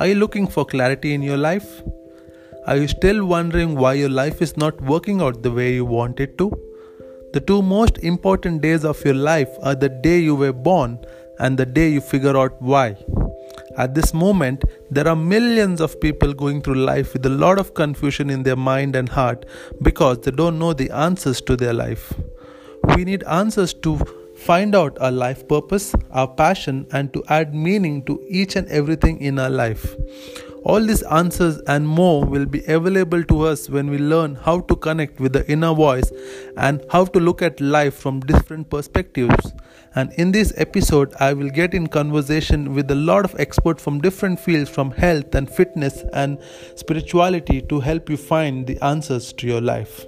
Are you looking for clarity in your life? Are you still wondering why your life is not working out the way you want it to? The two most important days of your life are the day you were born and the day you figure out why. At this moment, there are millions of people going through life with a lot of confusion in their mind and heart because they don't know the answers to their life. We need answers to find out our life purpose, our passion, and to add meaning to each and everything in our life. All these answers and more will be available to us when we learn how to connect with the inner voice and how to look at life from different perspectives. And in this episode, I will get in conversation with a lot of experts from different fields from health and fitness and spirituality to help you find the answers to your life.